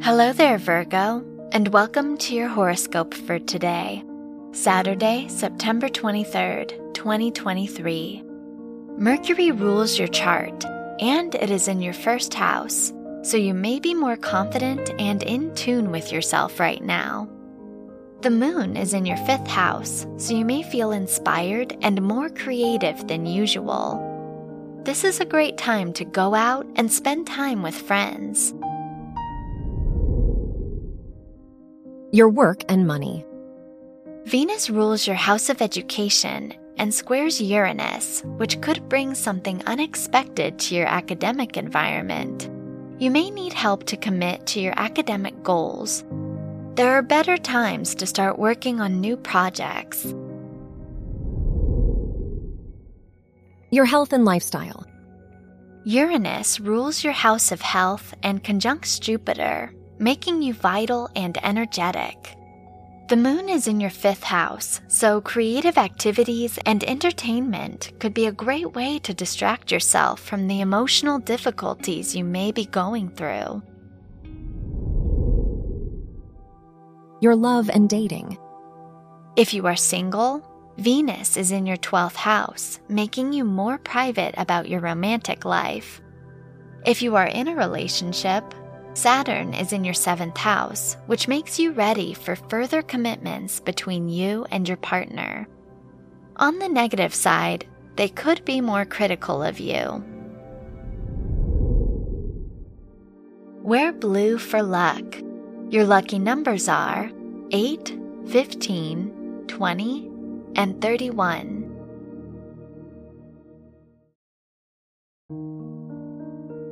Hello there, Virgo, and welcome to your horoscope for today, Saturday, September 23rd, 2023. Mercury rules your chart, and it is in your first house, so you may be more confident and in tune with yourself right now. The moon is in your fifth house, so you may feel inspired and more creative than usual. This is a great time to go out and spend time with friends. Your work and money. Venus rules your house of education and squares Uranus, which could bring something unexpected to your academic environment. You may need help to commit to your academic goals. There are better times to start working on new projects. Your health and lifestyle. Uranus rules your house of health and conjuncts Jupiter, making you vital and energetic. The moon is in your fifth house, so creative activities and entertainment could be a great way to distract yourself from the emotional difficulties you may be going through. Your love and dating. If you are single, Venus is in your 12th house, making you more private about your romantic life. If you are in a relationship, Saturn is in your seventh house, which makes you ready for further commitments between you and your partner. On the negative side, they could be more critical of you. Wear blue for luck. Your lucky numbers are 8, 15, 20, and 31.